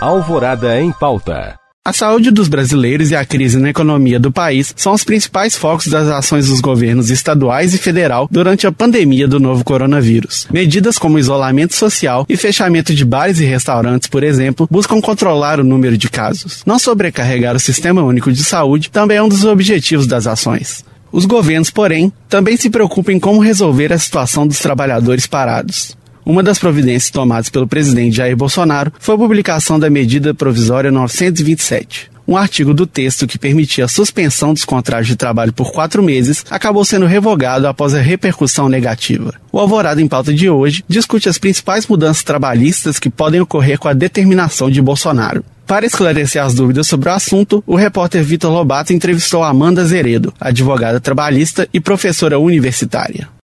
Alvorada em pauta. A saúde dos brasileiros e a crise na economia do país são os principais focos das ações dos governos estaduais e federal durante a pandemia do novo coronavírus. Medidas como isolamento social e fechamento de bares e restaurantes, por exemplo, buscam controlar o número de casos. Não sobrecarregar o Sistema Único de Saúde também é um dos objetivos das ações. Os governos, porém, também se preocupam em como resolver a situação dos trabalhadores parados. Uma das providências tomadas pelo presidente Jair Bolsonaro foi a publicação da medida provisória 927. Um artigo do texto que permitia a suspensão dos contratos de trabalho por quatro meses acabou sendo revogado após a repercussão negativa. O Alvorada em Pauta de hoje discute as principais mudanças trabalhistas que podem ocorrer com a determinação de Bolsonaro. Para esclarecer as dúvidas sobre o assunto, o repórter Vitor Lobato entrevistou Amanda Zeredo, advogada trabalhista e professora universitária.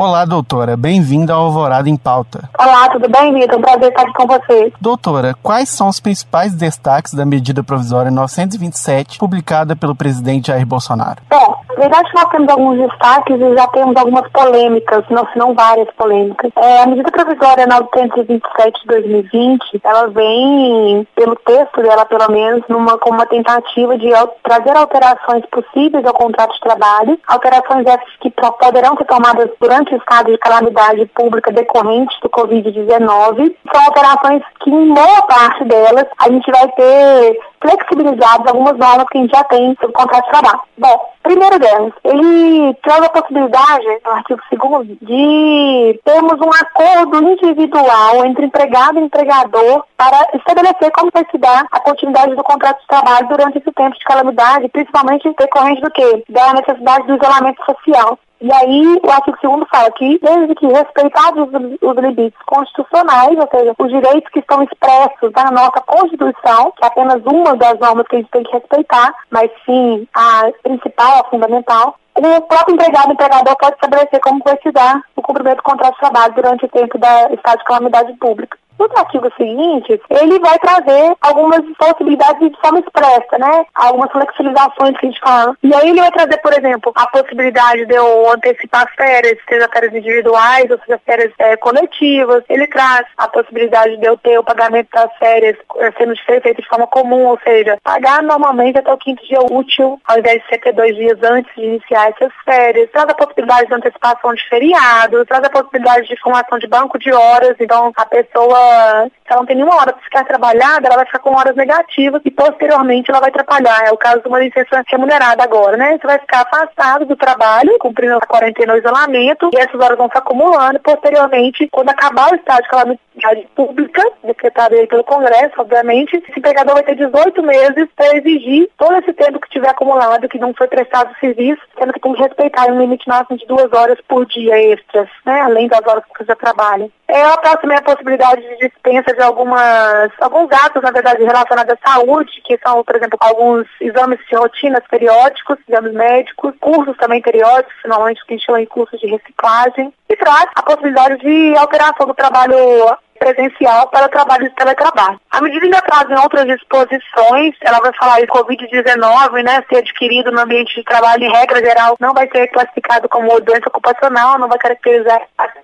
Olá, doutora. Bem-vinda ao Alvorada em Pauta. Olá, tudo bem, Vitor? Um prazer estar aqui com você. Doutora, quais são os principais destaques da medida provisória 927, publicada pelo presidente Jair Bolsonaro? Bom, na verdade nós temos alguns destaques e já temos algumas polêmicas, não, se não várias polêmicas. É, a medida provisória 927 de 2020, ela vem, pelo texto dela pelo menos, numa, com uma tentativa de trazer alterações possíveis ao contrato de trabalho, alterações essas que poderão ser tomadas durante durante o estado de calamidade pública decorrente do Covid-19. São operações que, em boa parte delas, a gente vai ter flexibilizadas algumas normas que a gente já tem sobre contrato de trabalho. Bom, primeiro delas, ele traz a possibilidade, no artigo 2 de termos um acordo individual entre empregado e empregador para estabelecer como vai se dar a continuidade do contrato de trabalho durante esse tempo de calamidade, principalmente decorrente do quê? Da necessidade do isolamento social. E aí, o artigo 2 fala que, desde que respeitados os, limites constitucionais, ou seja, os direitos que estão expressos na nossa Constituição, que é apenas uma das normas que a gente tem que respeitar, mas sim a principal, a fundamental, o próprio empregado, empregador pode estabelecer como vai se dar o cumprimento do contrato de trabalho durante o tempo da estado de calamidade pública. Nos artigos seguintes, ele vai trazer algumas possibilidades de forma expressa, né? Algumas flexibilizações que a gente fala. E aí ele vai trazer, por exemplo, a possibilidade de eu antecipar férias, seja férias individuais ou seja férias é, coletivas. Ele traz a possibilidade de eu ter o pagamento das férias é, sendo feito de forma comum, ou seja, pagar normalmente até o quinto dia útil, ao invés de 72 dias antes de iniciar essas férias. Traz a possibilidade de antecipação de feriados, traz a possibilidade de formação de banco de horas, então a pessoa se ela não tem nenhuma hora para ficar trabalhada, ela vai ficar com horas negativas e posteriormente ela vai atrapalhar. É o caso de uma licença remunerada agora, né? Você vai ficar afastado do trabalho, cumprindo a quarentena ou isolamento, e essas horas vão se acumulando posteriormente, quando acabar o estágio de calamidade pública, decretado aí pelo Congresso, obviamente, esse empregador vai ter 18 meses para exigir todo esse tempo que tiver acumulado, que não foi prestado serviço, sendo que tem que respeitar um limite máximo de duas horas por dia extras, né? Além das horas que você trabalha. É, ela traz também a possibilidade de dispensa de algumas, alguns atos, na verdade, relacionados à saúde, que são, por exemplo, alguns exames de rotinas periódicos, exames médicos, cursos também periódicos, finalmente que a gente chama de cursos de reciclagem, e traz a possibilidade de alteração do trabalho presencial para o trabalho de teletrabalho. A medida ainda traz em outras disposições, ela vai falar de Covid-19, né, ser adquirido no ambiente de trabalho, em regra geral, não vai ser classificado como doença ocupacional, não vai caracterizar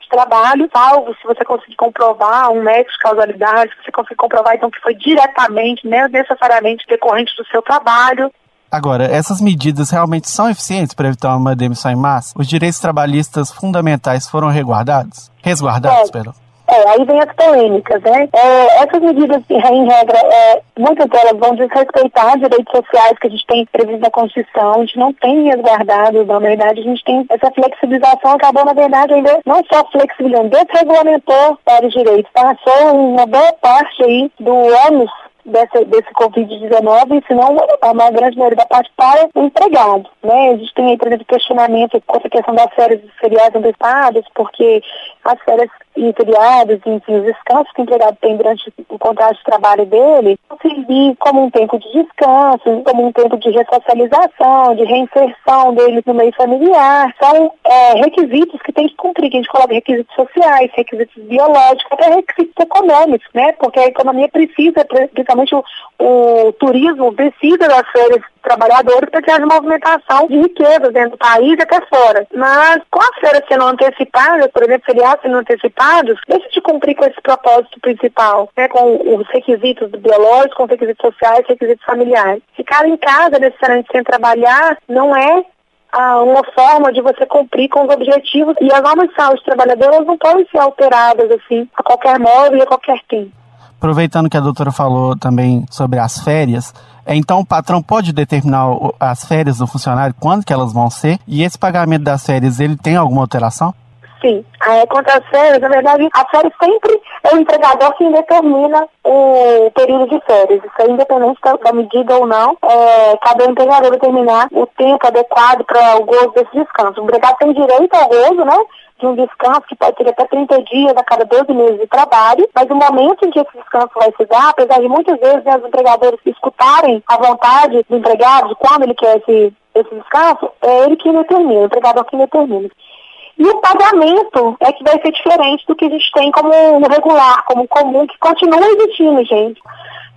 de trabalho, salvo se você conseguir comprovar um médico de causalidade, se você conseguir comprovar então que foi diretamente, né, necessariamente decorrente do seu trabalho. Agora, essas medidas realmente são eficientes para evitar uma demissão em massa? Os direitos trabalhistas fundamentais foram resguardados? Resguardados, é. perdão. É, aí vem as polêmicas, né? É, essas medidas, em regra, é, muitas delas vão desrespeitar direitos sociais que a gente tem previsto na Constituição, a gente não tem resguardado, na verdade, a gente tem essa flexibilização, acabou, na verdade, ainda não só flexibilizando, desregulamentou vários direitos, passou uma boa parte aí do ônus desse, desse Covid-19, senão a grande maioria da parte para o empregado. Né? A gente tem aí, por exemplo, questionamento com essa questão das férias e feriados antecipados, porque as férias e feriados, enfim, os descansos que o empregado tem durante o contrato de trabalho dele, servir como um tempo de descanso, como um tempo de ressocialização, de reinserção dele no meio familiar. São é, requisitos que tem que cumprir, que a gente coloca requisitos sociais, requisitos biológicos, até requisitos econômicos, né? Porque a economia precisa, principalmente o, o turismo, precisa das férias trabalhadores para que haja movimentação de riqueza dentro do país e até fora. Mas com as férias sendo antecipadas, por exemplo, feriados sendo antecipados, deixa de cumprir com esse propósito principal, né, com os requisitos biológicos, com os requisitos sociais, requisitos familiares. Ficar em casa necessariamente sem trabalhar não é ah, uma forma de você cumprir com os objetivos e as normas de saúde trabalhadoras não podem ser alteradas assim a qualquer modo e a qualquer tempo. Aproveitando que a doutora falou também sobre as férias, é, então o patrão pode determinar as férias do funcionário, quando que elas vão ser, e esse pagamento das férias, ele tem alguma alteração? Sim, é, quanto às férias, na verdade, a férias sempre é o empregador quem determina o período de férias. Isso é independente da, medida ou não, é, cada empregador determinar o tempo adequado para o gozo desse descanso. O empregado tem direito ao gozo, né? de um descanso que pode ser até 30 dias a cada 12 meses de trabalho, mas o momento em que esse descanso vai se dar, apesar de muitas vezes né, os empregadores escutarem a vontade do empregado de quando ele quer esse, esse descanso, é ele que determina, o empregador que determina. E o pagamento é que vai ser diferente do que a gente tem como regular, como comum, que continua existindo, gente.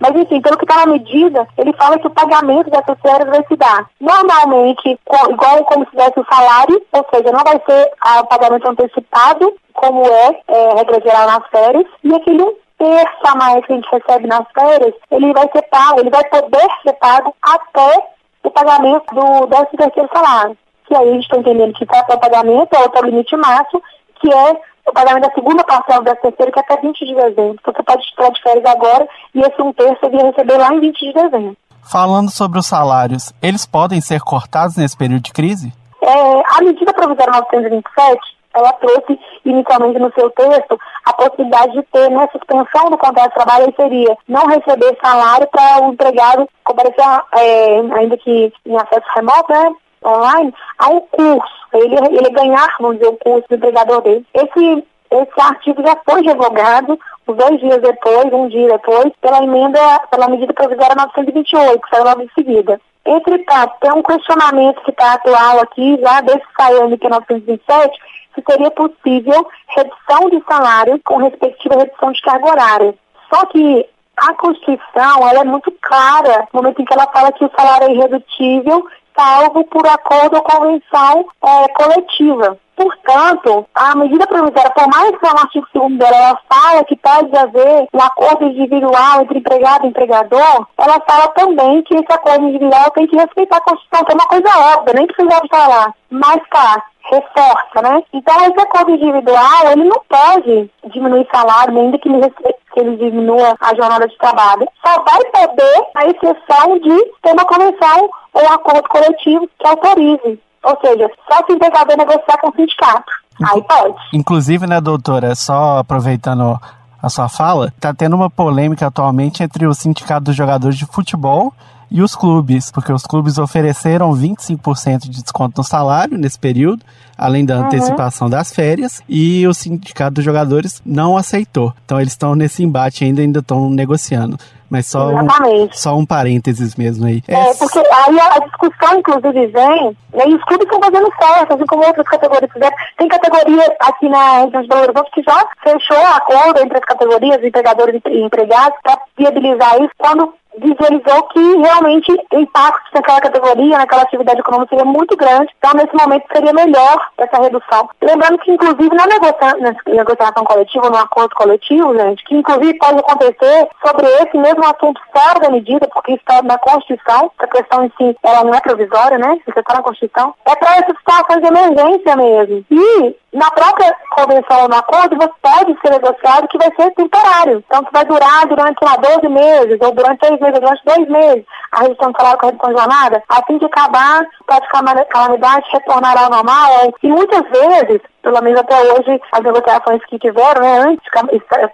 Mas, enfim, pelo que está na medida, ele fala que o pagamento dessas férias vai se dar normalmente igual como se desse o salário, ou seja, não vai ser o pagamento antecipado, como é, é regra geral nas férias, e aquele um terço a mais que a gente recebe nas férias, ele vai ser pago, ele vai poder ser pago até o pagamento do 13 terceiro salário. Que aí a gente está entendendo que até o pagamento é o limite máximo, que é o pagamento da segunda parcela da terceira, que é até 20 de dezembro. Então você pode tirar de férias agora e esse um terço ele receber lá em 20 de dezembro. Falando sobre os salários, eles podem ser cortados nesse período de crise? É, a medida provisória 927, ela trouxe inicialmente no seu texto a possibilidade de ter né, suspensão do contrato de trabalho, seria não receber salário para o empregado comparecer, é, ainda que em acesso remoto, né, online, a um curso, ele, ele ganhar, vamos dizer, o curso do empregador dele. Esse, esse artigo já foi revogado dois dias depois, um dia depois, pela emenda, pela medida provisória 928, que saiu logo em seguida. Entretanto, tem um questionamento que está atual aqui, já desde que saiu a MP 927, se seria possível redução de salário com respectiva redução de carga horária. Só que a Constituição ela é muito clara no momento em que ela fala que o salário é irredutível salvo por acordo ou convenção é, coletiva. Portanto, a medida provisória, por mais que o artigo 2 dela ela fala que pode haver um acordo individual entre empregado e empregador, ela fala também que esse acordo individual tem que respeitar a Constituição, que é uma coisa óbvia, nem precisava falar. Mas tá, reforça, né? Então, esse acordo individual, ele não pode diminuir salário, nem que ele, que ele diminua a jornada de trabalho. Só vai poder a exceção de ter uma convenção ou um acordo coletivo que autorize. Ou seja, só se o empregador negociar com o sindicato. Aí pode. Inclusive, né, doutora, só aproveitando a sua fala, tá tendo uma polêmica atualmente entre o sindicato dos jogadores de futebol e os clubes, porque os clubes ofereceram 25% de desconto no salário nesse período, além da uhum. antecipação das férias, e o sindicato dos jogadores não aceitou. Então eles estão nesse embate ainda, ainda estão negociando. Mas só um, só um parênteses mesmo aí. É, é, porque aí a discussão, inclusive, vem, e os clubes estão fazendo certo, assim como outras categorias fizeram. Tem categoria aqui na Região de Belo Horizonte que já fechou acordo entre as categorias, empregadores e empregados, para viabilizar isso quando visualizou que realmente o impacto naquela categoria, naquela atividade econômica seria muito grande. Então, nesse momento, seria melhor essa redução. Lembrando que, inclusive, na negociação, coletiva, no acordo coletivo, gente, que inclusive pode acontecer sobre esse mesmo assunto fora da medida, porque está na Constituição, a questão em si, ela não é provisória, né? Isso está na Constituição. É para essas situações de emergência mesmo. E na própria convenção ou no acordo, você pode ser negociado que vai ser temporário. Então, que vai durar durante, lá, 12 meses, ou durante três meses, durante dois meses, a redução de salário com a redução de jornada, assim que acabar, pode calamidade retornará ao normal. E muitas vezes, pelo menos até hoje, as negociações que tiveram, né, antes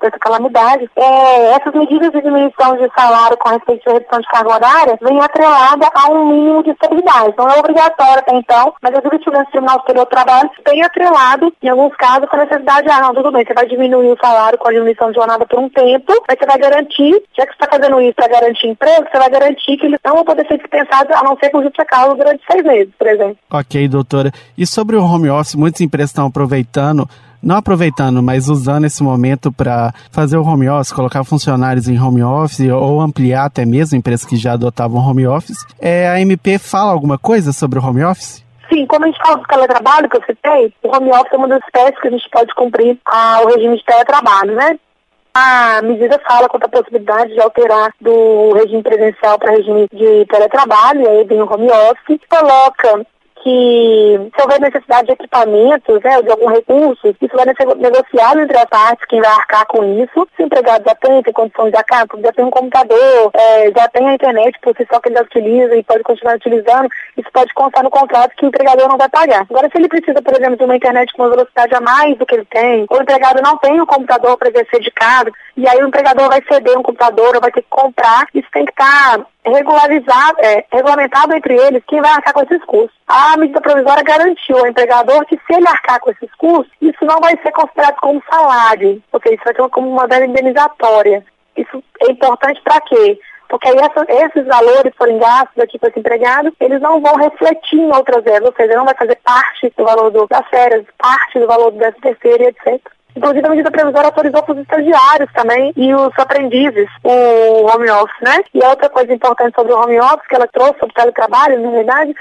dessa calamidade, é, essas medidas de diminuição de salário com respeito à redução de carga horária vem atrelada a um mínimo de estabilidade. Não é obrigatório até então, mas a jurisprudência do Tribunal Superior do Trabalho tem atrelado, em alguns casos, com a necessidade, ah, não, tudo bem, você vai diminuir o salário com a diminuição de jornada por um tempo, mas você vai garantir, já que você está fazendo isso para garantir emprego, você vai garantir que eles não vão poder ser dispensados, a não ser com justa causa durante seis meses, por exemplo. Ok, doutora. E sobre o home office, muitas empresas estão aproveitando não aproveitando, mas usando esse momento para fazer o home office, colocar funcionários em home office ou ampliar até mesmo empresas que já adotavam home office, é, a MP fala alguma coisa sobre o home office? Sim, como a gente fala do teletrabalho que eu citei, o home office é uma das espécies que a gente pode cumprir ah, o regime de teletrabalho, né? A medida fala quanto à possibilidade de alterar do regime presencial para regime de teletrabalho, e aí vem o home office, coloca que se houver necessidade de equipamentos, né, de algum recurso, isso vai ser negociado entre as partes, quem vai arcar com isso. Se o empregado já tem, tem condições de arcar, já tem um computador, é, já tem a internet por si só que ele já utiliza e pode continuar utilizando, isso pode constar no contrato que o empregador não vai pagar. Agora, se ele precisa, por exemplo, de uma internet com uma velocidade a mais do que ele tem, ou o empregado não tem um computador para exercer de casa, e aí o empregador vai ceder um computador ou vai ter que comprar, isso tem que estar tá regularizado, é, regulamentado entre eles quem vai arcar com esses custos. A medida provisória garantiu ao empregador que se ele arcar com esses custos, isso não vai ser considerado como salário, seja, isso vai ser como uma verba indenizatória. Isso é importante para quê? Porque aí essa, esses valores forem gastos aqui para esse empregado, eles não vão refletir em outras verbas, ou seja, não vai fazer parte do valor do, das férias, parte do valor do décimo terceiro, etc. Inclusive, a medida provisória autorizou para os estagiários também e os aprendizes o home office, né? E outra coisa importante sobre o home office que ela trouxe sobre o teletrabalho, na verdade,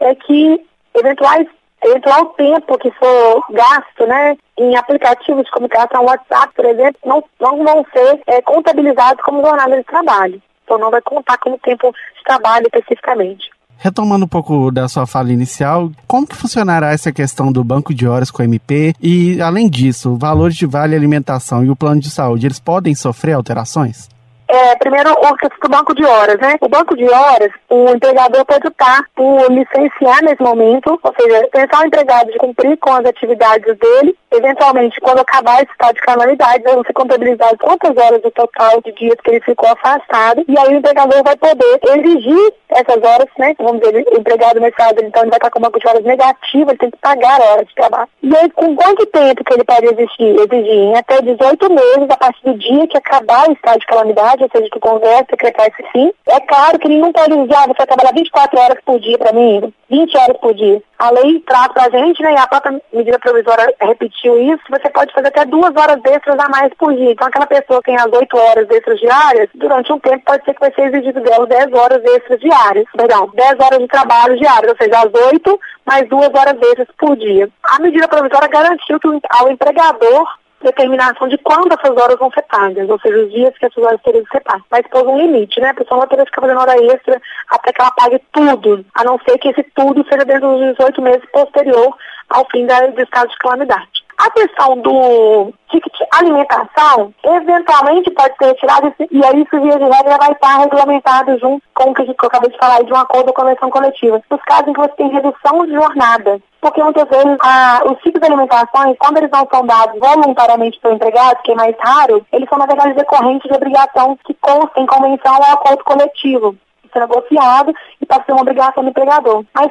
é que eventuais eventual tempo que for gasto, né, em aplicativos de comunicação, WhatsApp, por exemplo, não, não vão ser é, contabilizados como jornada de trabalho. Então não vai contar como tempo de trabalho especificamente. Retomando um pouco da sua fala inicial, como que funcionará essa questão do banco de horas com o MP? E, além disso, valores de vale alimentação e o plano de saúde, eles podem sofrer alterações? É, primeiro, o banco de horas, né? O banco de horas, o empregador pode optar por licenciar nesse momento, ou seja, tentar o empregado de cumprir com as atividades dele, eventualmente, quando acabar esse estado de calamidade, vão ser contabilizadas quantas horas do total de dias que ele ficou afastado, e aí o empregador vai poder exigir essas horas, né? Vamos dizer, o empregado nesse caso, então, ele vai estar com o banco de horas negativo, ele tem que pagar a hora de trabalho. E aí, com quanto tempo que ele pode exigir? Exigir em até 18 meses, a partir do dia que acabar o estado de calamidade, ou seja, que o Congresso decretar esse fim. É claro que ele não pode dizer, ah, você trabalhar 24 horas por dia para mim, 20 horas por dia. A lei traz para a gente, né, e a própria medida provisória repetiu isso, você pode fazer até duas horas extras a mais por dia. Então, aquela pessoa que tem as 8 horas extras diárias, durante um tempo pode ser que vai ser exigido dela 10 horas extras diárias. Perdão, 10 horas de trabalho diário, ou seja, as 8 mais duas horas extras por dia. A medida provisória garantiu que ao empregador determinação de quando essas horas vão ser pagas, ou seja, os dias que essas horas teriam que ser pagas. Mas pôs um limite, né? A pessoa não vai poder ficar fazendo hora extra até que ela pague tudo, a não ser que esse tudo seja dentro dos 18 meses posterior ao fim da, do estado de calamidade. A questão do ticket alimentação, eventualmente pode ser retirado e aí isso, via de regra, vai estar regulamentado junto com o que eu acabei de falar, de um acordo a convenção coletiva. Nos casos em que você tem redução de jornada, porque muitas vezes a, os tipos de alimentações, quando eles não são dados voluntariamente pelo empregado, que é mais raro, eles são, na verdade, decorrentes de obrigação que consta em convenção ou acordo coletivo. Isso é negociado e pode ser uma obrigação do empregador. Mas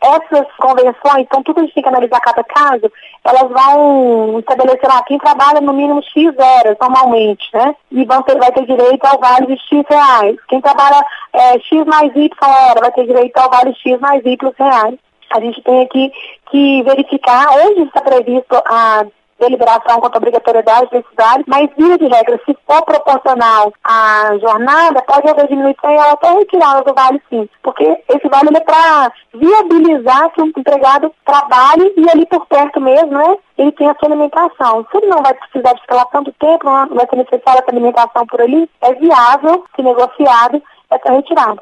essas convenções, então tudo a gente tem que analisar cada caso, elas vão estabelecer lá quem trabalha no mínimo X horas normalmente, né? E vão ter, vai ter direito ao vale de X reais. Quem trabalha é, X mais Y hora vai ter direito ao vale X mais Y reais. A gente tem aqui que verificar onde está previsto a deliberação quanto à obrigatoriedade desses vales, mas, via de regra, se for proporcional à jornada, pode haver diminuição e ela até retirada do vale sim, porque esse vale é para viabilizar que o empregado trabalhe e ali por perto mesmo, né, ele tem a sua alimentação. Se ele não vai precisar de ficar tanto tempo, não vai ser necessária essa alimentação por ali, é viável, se negociado, essa retirada.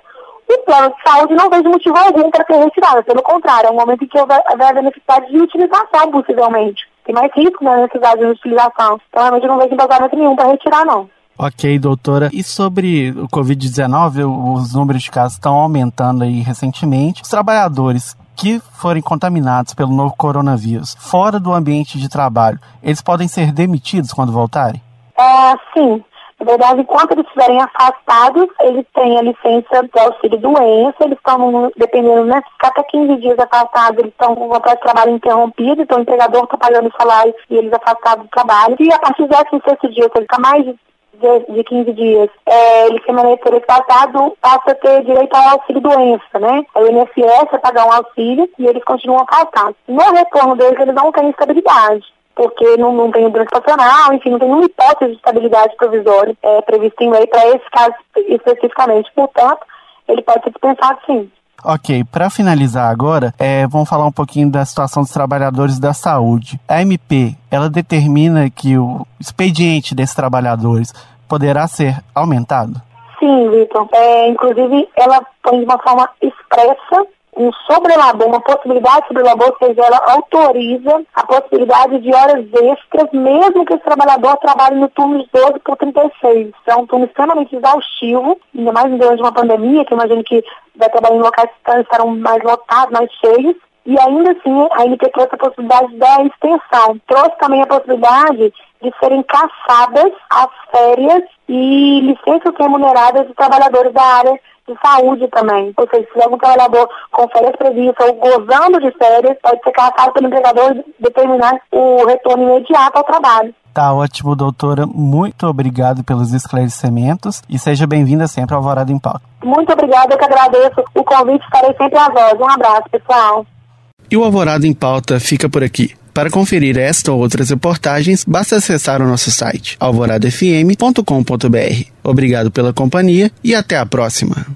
O plano de saúde não vejo motivo algum para ser retirado, pelo contrário, é um momento em que houver a necessidade de utilização, possivelmente tem mais risco na necessidade de utilização. Então, realmente, não vejo embasamento nenhum para retirar, não. Ok, doutora. E sobre o Covid-19, os números de casos estão aumentando aí recentemente. Os trabalhadores que forem contaminados pelo novo coronavírus fora do ambiente de trabalho, eles podem ser demitidos quando voltarem? É, sim. Na verdade, enquanto eles estiverem afastados, eles têm a licença de auxílio doença, eles estão, dependendo, né, ficar até 15 dias afastados, eles estão com o contrato de trabalho interrompido, então o empregador está pagando o salário e eles afastados do trabalho. E a partir do 16 dia, se ele está mais de de 15 dias, é, ele permanecer afastado, passa a ter direito ao auxílio doença, né? A INSS vai pagar um auxílio e eles continuam afastados. No retorno deles, eles não têm estabilidade. Porque não, não tem durante profissional, enfim, não tem nenhuma hipótese de estabilidade provisória é, prevista em lei para esse caso especificamente. Portanto, ele pode ser dispensado sim. Ok, para finalizar agora, é, vamos falar um pouquinho da situação dos trabalhadores da saúde. A MP, ela determina que o expediente desses trabalhadores poderá ser aumentado? Sim, Vitor. É, inclusive, ela põe de uma forma expressa um sobrelabor, uma possibilidade de sobrelabor, ou seja, ela autoriza a possibilidade de horas extras, mesmo que esse trabalhador trabalhe no turno de 12 por 36. É um turno extremamente exaustivo, ainda mais durante uma pandemia, que eu imagino que vai trabalhar em locais que estarão mais lotados, mais cheios. E ainda assim, a NP trouxe a possibilidade da extensão. Trouxe também a possibilidade de serem caçadas as férias e licenças remuneradas de trabalhadores da área de saúde também. Ou seja, se algum trabalhador com férias previstas ou gozando de férias, pode ser caçado pelo empregador e determinar o retorno imediato ao trabalho. Tá ótimo, doutora. Muito obrigado pelos esclarecimentos e seja bem-vinda sempre ao Alvorada em Pauta. Muito obrigada, eu que agradeço o convite, estarei sempre às ordens. Um abraço, pessoal. E o Alvorada em Pauta fica por aqui. Para conferir esta ou outras reportagens, basta acessar o nosso site alvoradafm.com.br. Obrigado pela companhia e até a próxima.